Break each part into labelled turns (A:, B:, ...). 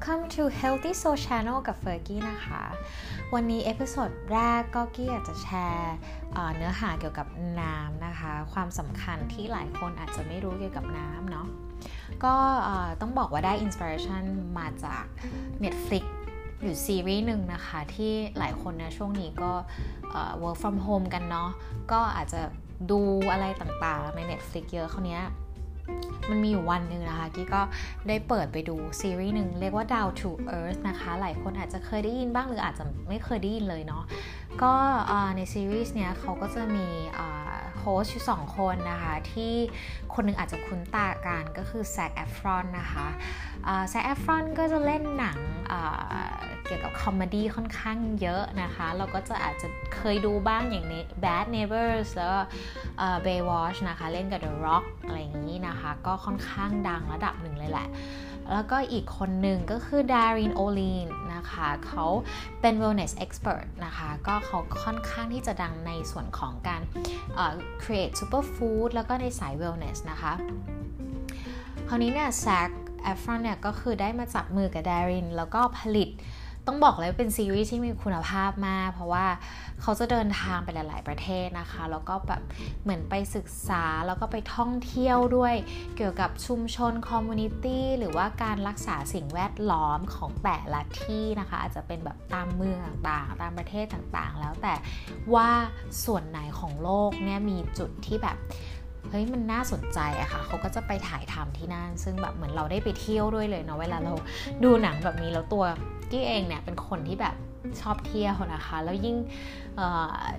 A: Welcome to Healthy Soul Channel กับเฟอร์กี้นะคะ วันนี้ episode แรกก็กี้อยากจะแชร์เนื้อหาเกี่ยวกับน้ำนะคะ ความสำคัญที่หลายคนอาจจะไม่รู้เกี่ยวกับน้ำเนาะ ก็ต้องบอกว่าได้ inspiration มาจาก Netflix หรือซีรีส์หนึ่งนะคะ ที่หลายคนนะช่วงนี้ก็ work from home กันเนาะ ก็อาจจะดูอะไรต่างๆใน Netflix เยอะเขาเนี้ย มันมีอยู่วันหนึ่งนะคะ กี้ก็ได้เปิดไปดูซีรีส์หนึ่งเรียกว่า Down to Earth นะคะ หลายคนอาจจะเคยได้ยินบ้างหรืออาจจะไม่เคยได้ยินเลยเนาะก็ในซีรีส์เนี้ยเขาก็จะมี host อยู่สองคนนะคะ ที่คนนึงอาจจะคุ้นตากันก็คือ Zac Efron นะคะ Zac Efron ก็จะเล่นหนังเกี่ยวกับ comedy ค่อนข้างเยอะนะคะ เราก็จะอาจจะเคยดูบ้างอย่างนี้ Bad Neighbors แล้วก็ Baywatch นะคะ เล่นกับ The Rock อะไรอย่างนี้นะคะ ก็ค่อนข้างดังระดับหนึ่งเลยแหละ แล้วก็อีกคนหนึ่งก็คือดารินโอลีนนะคะเขาเป็น wellness expert นะคะก็เขาค่อนข้างที่จะดังในส่วนของการ create superfood แล้วก็ในสาย wellness นะคะคราวนี้เนี่ยแซคแอฟรอนเนี่ยก็คือได้มาจับมือกับดาริน แล้วก็ผลิต ต้องบอกเลยเป็นซีรีส์ที่มีคุณภาพมาก เพราะว่าเขาจะเดินทางไปหลาย ๆ ประเทศนะคะ แล้วก็แบบเหมือนไปศึกษาแล้วก็ไปท่องเที่ยวด้วย เกี่ยวกับชุมชนคอมมูนิตี้หรือว่าการรักษาสิ่งแวดล้อมของแต่ละที่นะคะ อาจจะเป็นแบบตามเมืองต่าง ๆ ตามประเทศต่าง ๆ แล้วแต่ว่าส่วนไหนของโลกเนี่ยมีจุดที่แบบ เฮ้ยมันน่าสนใจอะค่ะเขาก็จะไปถ่ายทำที่นั่น ซึ่งแบบเหมือนเราได้ไปเที่ยวด้วยเลยเนาะเวลาเราดูหนังแบบนี้แล้วตัวกี้เองเนี่ยเป็นคนที่แบบชอบเที่ยวนะคะ แล้วยิ่งเ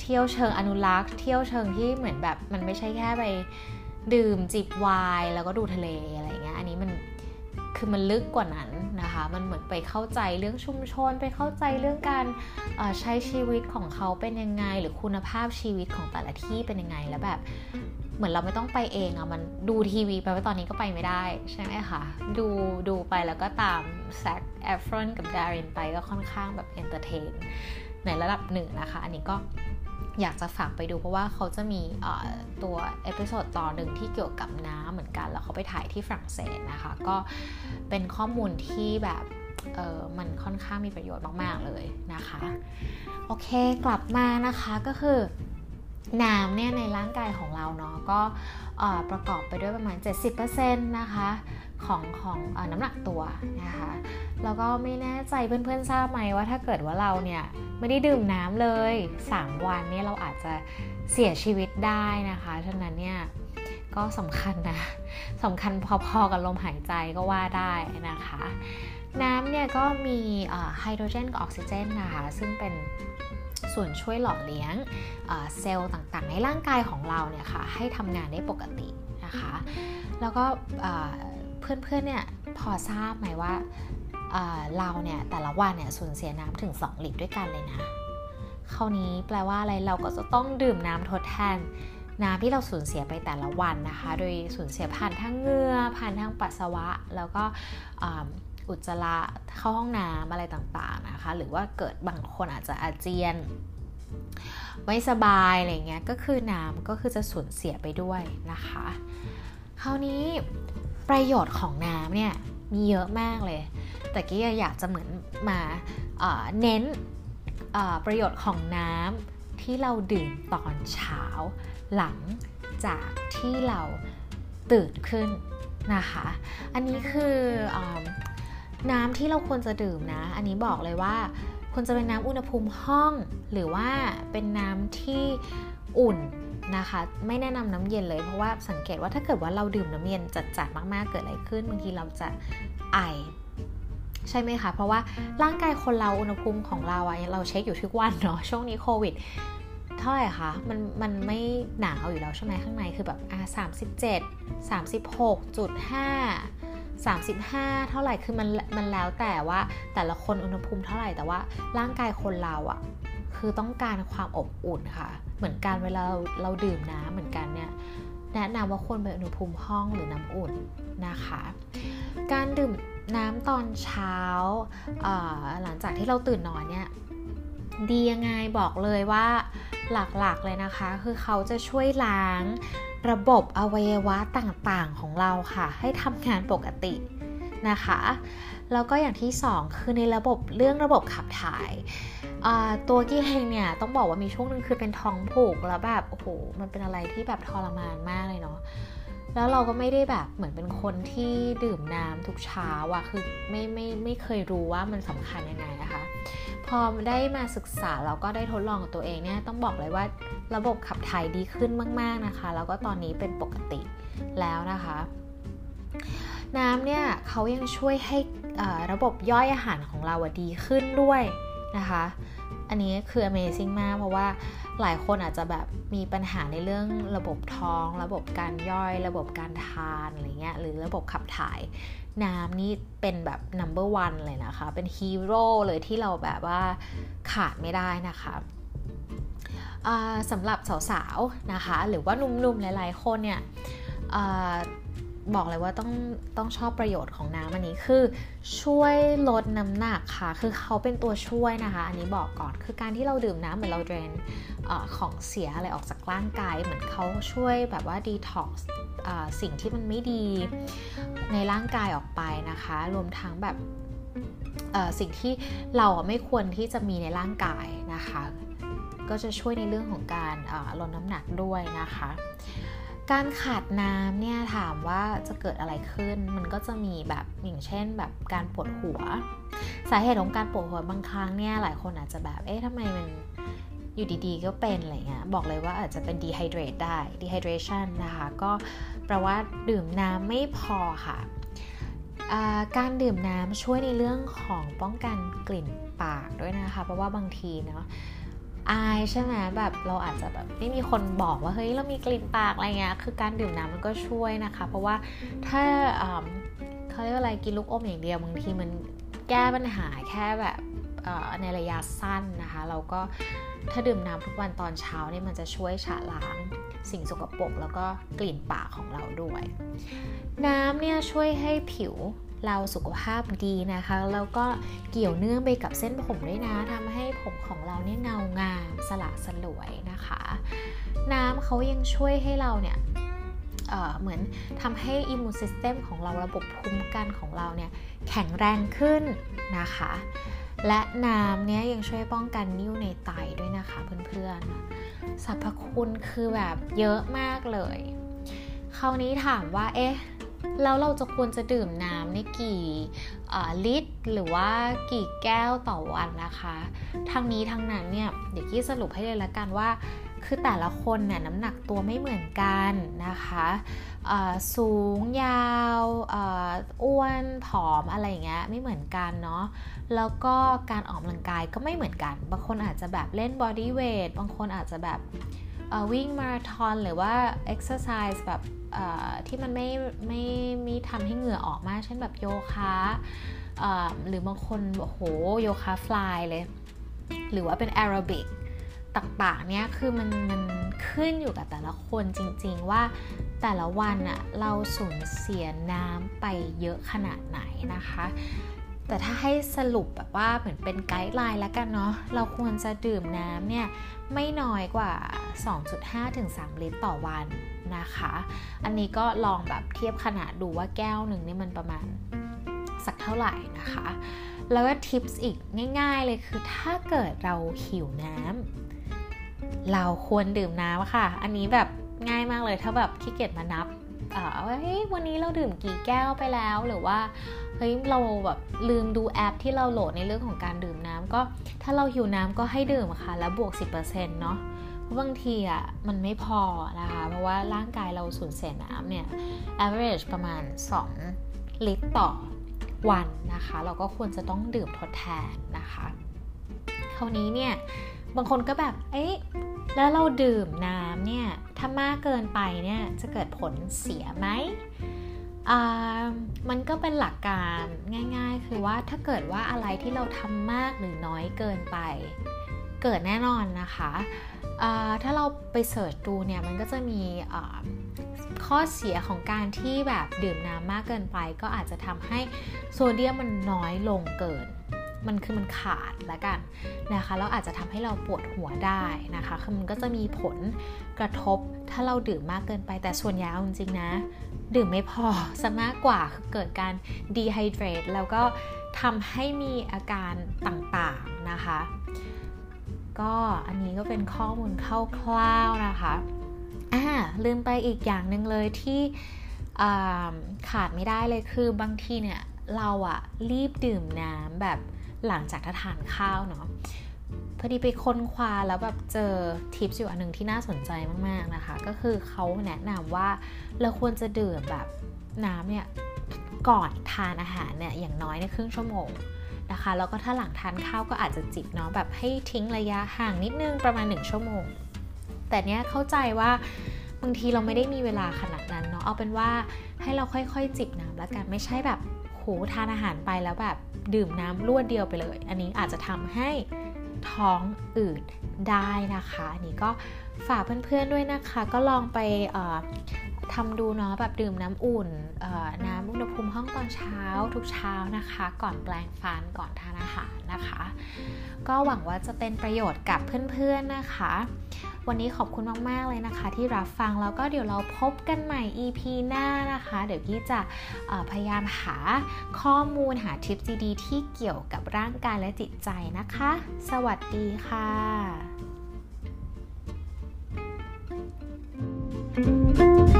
A: เที่ยวเชิงอนุรักษ์ เที่ยวเชิงที่เหมือนแบบมันไม่ใช่แค่ไปดื่มจิบไวน์แล้วก็ดูทะเลอะไรเงี้ยอันนี้มันคือมันลึกกว่านั้นนะคะ มันเหมือนไปเข้าใจเรื่องชุมชน ไปเข้าใจเรื่องการใช้ชีวิตของเขาเป็นยังไง หรือคุณภาพชีวิตของแต่ละที่เป็นยังไง แล้วแบบ เหมือนเราไม่ต้องไปเองอะมันดูทีวีไปว่าตอนนี้ก็ไปไม่ได้ใช่ไหมคะ ดูดูไปแล้วก็ตาม Zac Efron กับ Darin ไปก็ค่อนข้างแบบ entertain ในระดับหนึ่งนะคะ อันนี้ก็อยากจะฝากไปดูเพราะว่าเขาจะมีตัว episode ตอนหนึ่งที่เกี่ยวกับน้ำเหมือนกัน แล้วเขาไปถ่ายที่ฝรั่งเศสนะคะ ก็เป็นข้อมูลที่แบบเออมันค่อนข้างมีประโยชน์มาก ๆ เลยนะคะ โอเคกลับมานะคะก็คือ น้ำเนี่ยในร่างกายของเราเนาะก็ประกอบไปด้วยประมาณ 70%นะคะของของอน้ำหนักตัวนะคะแล้วก็ไม่แน่ใจเพื่อนๆทราบไหมว่าถ้าเกิดว่าเราเนี่ยไม่ได้ดื่มน้ำเลย 3 วันเนี่ยเราอาจจะเสียชีวิตได้นะคะฉะนั้นเนี่ยก็สำคัญนะสำคัญพอๆกับลมหายใจก็ว่าได้นะคะ น้ำเนี่ยก็มีไฮโดรเจนกับออกซิเจนนะคะซึ่งเป็น ส่วนช่วยหล่อเลี้ยงเซลล์ต่างๆ ในร่างกายของเราเนี่ยค่ะให้ทำงานได้ปกตินะคะ แล้วก็เพื่อนๆเนี่ยพอทราบไหมว่าเราเนี่ยแต่ละวันเนี่ยสูญเสียน้ำถึง 2 ลิตรด้วยกันเลยนะคราวนี้แปลว่าอะไรเราก็จะต้องดื่มน้ำทดแทนน้ำที่เราสูญเสียไปแต่ละวันนะคะ โดยสูญเสียผ่านทั้งเหงื่อผ่านทางปัสสาวะ แล้วก็ อุจจาระเข้าห้องน้ำอะไรต่างๆนะคะ หรือว่าเกิดบางคนอาจจะอาเจียน ไม่สบายอะไรเงี้ยก็คือน้ำก็คือจะสูญเสียไปด้วยนะคะ คราวนี้ประโยชน์ของน้ำเนี่ยมีเยอะมากเลย แต่กี้อยากจะเหมือนมาเน้นประโยชน์ของน้ำที่เราดื่มตอนเช้า หลังจากที่เราตื่นขึ้นนะคะ อันนี้คืออ น้ำที่เราควรจะดื่มนะ อันนี้บอกเลยว่าควรจะเป็นน้ำอุณหภูมิห้อง หรือว่าเป็นน้ำที่อุ่นนะคะ ไม่แนะนำน้ำเย็นเลยเพราะว่าสังเกตว่าถ้าเกิดว่าเราดื่มน้ำเย็นจัดๆมากๆเกิดอะไรขึ้นบางทีเราจะไอใช่ไหมคะ เพราะว่าร่างกายคนเราอุณหภูมิของเราอะเราเช็คอยู่ทุกวันเนาะช่วงนี้โควิดเท่าไหร่คะมันมันไม่หนาวอยู่แล้วใช่ไหมข้างในคือแบบอ่าสามสิบเจ็ดสามสิบหกจุดห้า 35 เท่าไหร่คือมันมันแล้วแต่ว่าแต่ละคนอุณหภูมิเท่าไหร่แต่ว่าร่างกายคนเราอะ่ะคือต้องการความอบอุ่นค่ะ เหมือนกันเวลาเราเราดื่มน้ำเหมือนกันเนี่ยแนะนำว่าควรเป็นอุณหภูมิห้องหรือน้ำอุ่นนะคะ การดื่มน้ำตอนเช้าหลังจากที่เราตื่นนอนเนี่ยดียังไงบอกเลยว่าหลักๆเลยนะคะ คือเขาจะช่วยล้าง ระบบอวัยวะต่างๆของเราค่ะ ให้ทำงานปกตินะคะแล้วก็อย่างที่ 2 คือในระบบเรื่องระบบขับถ่ายตัวกี้เองเนี่ยต้องบอกว่ามีช่วงนึงคือเป็นท้องผูกแล้วแบบโอ้โหมันเป็นอะไรที่แบบทรมานมากเลยเนาะแล้วเราก็ไม่ได้แบบเหมือนเป็นคนที่ดื่มน้ำทุกเช้าอะคือไม่ไม่ไม่เคยรู้ว่ามันสำคัญยังไงนะคะ พอได้มาศึกษาแล้วก็ได้ทดลองกับตัวเองเนี่ยต้องบอกเลยว่าระบบขับถ่ายดีขึ้นมาก ๆนะคะ แล้วก็ตอนนี้เป็นปกติแล้วนะคะ น้ำเนี่ยเขายังช่วยให้ระบบย่อยอาหารของเราดีขึ้นด้วยนะคะ อันนี้คือ Amazing มาก เพราะว่าหลายคนอาจจะแบบมีปัญหาในเรื่องระบบท้อง ระบบการย่อย ระบบการทานอะไรเงี้ยหรือระบบขับถ่ายน้ำนี่เป็นแบบ number one เลยนะคะ เป็นฮีโร่เลยที่เราแบบว่าขาดไม่ได้นะคะสำหรับสาวๆนะคะ หรือว่านุ่มๆหลายๆคนเนี่ย บอกเลยว่าต้องต้องชอบประโยชน์ของน้ำอันนี้คือช่วยลดน้ำหนักค่ะ คือเขาเป็นตัวช่วยนะคะ อันนี้บอกก่อนคือการที่เราดื่มน้ำเหมือนเราเดรนอของเสียอะไรออกจากร่างกาย เหมือนเขาช่วยแบบว่าดีท็อกซ์สิ่งที่มันไม่ดีในร่างกายออกไปนะคะ รวมทั้งแบบสิ่งที่เราไม่ควรที่จะมีในร่างกายนะคะ ก็จะช่วยในเรื่องของการลดน้ำหนักด้วยนะคะ การขาดน้ำเนี่ยถามว่าจะเกิดอะไรขึ้น มันก็จะมีแบบอย่างเช่นแบบการปวดหัว สาเหตุของการปวดหัวบางครั้งเนี่ยหลายคนอาจจะแบบเอ๊ะทำไมมันอยู่ดีๆ ก็เป็นอะไรเงี้ยบอกเลยว่าอาจจะเป็น dehydrate ได้ dehydration นะคะ ก็แปลว่าดื่มน้ำไม่พอค่ะ การดื่มน้ำช่วยในเรื่องของป้องกันกลิ่นปากด้วยนะคะ เพราะว่าบางทีเนาะ อายใช่ไหมแบบเราอาจจะแบบไม่มีคนบอกว่าเฮ้ยเรามีกลิ่นปากอะไรเงี้ยคือการดื่มน้ำมันก็ช่วยนะคะ เพราะว่าถ้าเขาเรียกว่าอะไรกินลูกอมอย่างเดียวบางทีมันแก้ปัญหาแค่แบบในระยะสั้นนะคะ เราก็ถ้าดื่มน้ำทุกวันตอนเช้าเนี่ยมันจะช่วยฉะล้างสิ่งสกปรกแล้วก็กลิ่นปากของเราด้วย น้ำเนี่ยช่วยให้ผิว เราสุขภาพดีนะคะแล้วก็เกี่ยวเนื่องไปกับเส้นผมด้วยนะทำให้ผมของเราเนี่ยเงางามสละสลวยนะคะ น้ำเขายังช่วยให้เราเนี่ยเเหมือนทำให้ immune system ของเราระบบภูมิกันของเราเนี่ยแข็งแรงขึ้นนะคะ และน้ำเนี่ยยังช่วยป้องกันนิ่วในไตด้วยนะคะเพื่อนๆสรรพคุณคือแบบเยอะมากเลย คราวนี้ถามว่าเอ๊ะ แล้วเราจะควรจะดื่มน้ำในกี่ลิตร หรือว่ากี่แก้วต่อวันนะคะ ทั้งนี้ทั้งนั้นเนี่ยเดี๋ยวกี้สรุปให้เลยละกันว่า คือแต่ละคนเนี่ยน้ำหนักตัวไม่เหมือนกันนะคะสูงยาวอ้วนผอมอะไรอย่างเงี้ยไม่เหมือนกันเนาะแล้วก็การออกกำลังกายก็ไม่เหมือนกัน บางคนอาจจะแบบเล่น bodyweight บางคนอาจจะแบบวิ่งมาราธอนหรือว่าเอ็กซ์ไซส์แบบ ที่มันไม่ไม่ไม่ทำให้เหงื่อออกมาก เช่นแบบโยคะหรือบางคนโอ้โหโยคะ fly เลย หรือว่าเป็นแอโรบิกต่างๆเนี่ยคือมันมันขึ้นอยู่กับแต่ละคนจริงๆว่าแต่ละวันอะเราสูญเสียน้ำไปเยอะขนาดไหนนะคะ แต่ถ้าให้สรุปแบบว่าเหมือนเป็นไกด์ไลน์แล้วกันเนาะเราควรจะดื่มน้ำเนี่ยไม่น้อยกว่า 2.5ถึง3ลิตรต่อวันนะคะ อันนี้ก็ลองแบบเทียบขนาดดูว่าแก้วหนึ่งนี่มันประมาณสักเท่าไหร่นะคะ แล้วก็ทิปส์อีกง่าย ๆ เลยคือถ้าเกิดเราหิวน้ำเราควรดื่มน้ำค่ะ อันนี้แบบง่ายมากเลยถ้าแบบขี้เกียจมานับว่าเฮ้ยวันนี้เราดื่มกี่แก้วไปแล้วหรือว่า เฮ้ยเราแบบลืมดูแอปที่เราโหลดในเรื่องของการดื่มน้ำก็ถ้าเราหิวน้ำก็ให้ดื่มค่ะ แล้วบวก 10%เนาะเพราะบางทีอะมันไม่พอนะคะ เพราะว่าร่างกายเราสูญเสียน้ำเนี่ย average ประมาณ 2 ลิตรต่อวันนะคะ เราก็ควรจะต้องดื่มทดแทนนะคะ คราวนี้เนี่ยบางคนก็แบบ เอ๊ะ แล้วเราดื่มน้ำเนี่ย ถ้ามากเกินไปเนี่ย จะเกิดผลเสียไหม มันก็เป็นหลักการง่าย ๆ คือว่าถ้าเกิดว่าอะไรที่เราทำมากหรือน้อยเกินไป เกิดแน่นอนนะคะถ้าเราไปเสิร์ชดูเนี่ยมันก็จะมีข้อเสียของการที่แบบดื่มน้ำมากเกินไป ก็อาจจะทำให้โซเดียมมันน้อยลงเกิน มันคือมันขาดแล้วกันนะคะแล้วอาจจะทำให้เราปวดหัวได้นะคะคือมันก็จะมีผลกระทบถ้าเราดื่มมากเกินไปแต่ส่วนใหญ่จริงๆนะ ดื่มไม่พอซะมากกว่าคือเกิดการ dehydrate แล้วก็ทำให้มีอาการต่างๆนะคะ ก็อันนี้ก็เป็นข้อมูลคร่าวๆนะคะอ่าลืมไปอีกอย่างหนึ่งเลยที่ขาดไม่ได้เลยคือบางทีเนี่ยเราอะรีบดื่มน้ำแบบหลังจากทานข้าวเนาะ อดีไปค้นคว้าแล้วแบบเจอทิปอยู่อันหนึ่งที่น่าสนใจมากๆนะคะ ก็คือเขาแนะนำว่าเราควรจะดื่มแบบน้ำเนี่ยก่อนทานอาหารเนี่ยอย่างน้อยในครึ่งชั่วโมงนะคะแล้วก็ถ้าหลังทานข้าวก็อาจจะจิบเนาะแบบให้ทิ้งระยะห่างนิดนึงประมาณ 1 ชั่วโมง แต่เนี้ยเข้าใจว่าบางทีเราไม่ได้มีเวลาขนาดนั้นเนาะเอาเป็นว่าให้เราค่อยๆ จิบน้ำแล้วกันไม่ใช่แบบโหทานอาหารไปแล้วแบบดื่มน้ำรวดเดียวไปเลย อันนี้อาจจะทำให้ ท้องอืดได้นะคะอันนี้ก็ฝากเพื่อนๆด้วยนะคะ ก็ลองไปทำดูเนาะแบบดื่มน้ำอุ่นน้ำอุณหภูมิห้องตอนเช้าทุกเช้านะคะ ก่อนแปลงฟันก่อนทานอาหารนะคะ ก็หวังว่าจะเป็นประโยชน์กับเพื่อนๆนะคะ วันนี้ขอบคุณมาก ๆ เลยนะคะ ที่รับฟังแล้วก็เดี๋ยวเราพบกันใหม่ EP หน้านะคะ เดี๋ยวกี้จะพยายามหาข้อมูลหาทิปดีๆที่เกี่ยวกับร่างกายและจิตใจนะคะ สวัสดีค่ะ thank you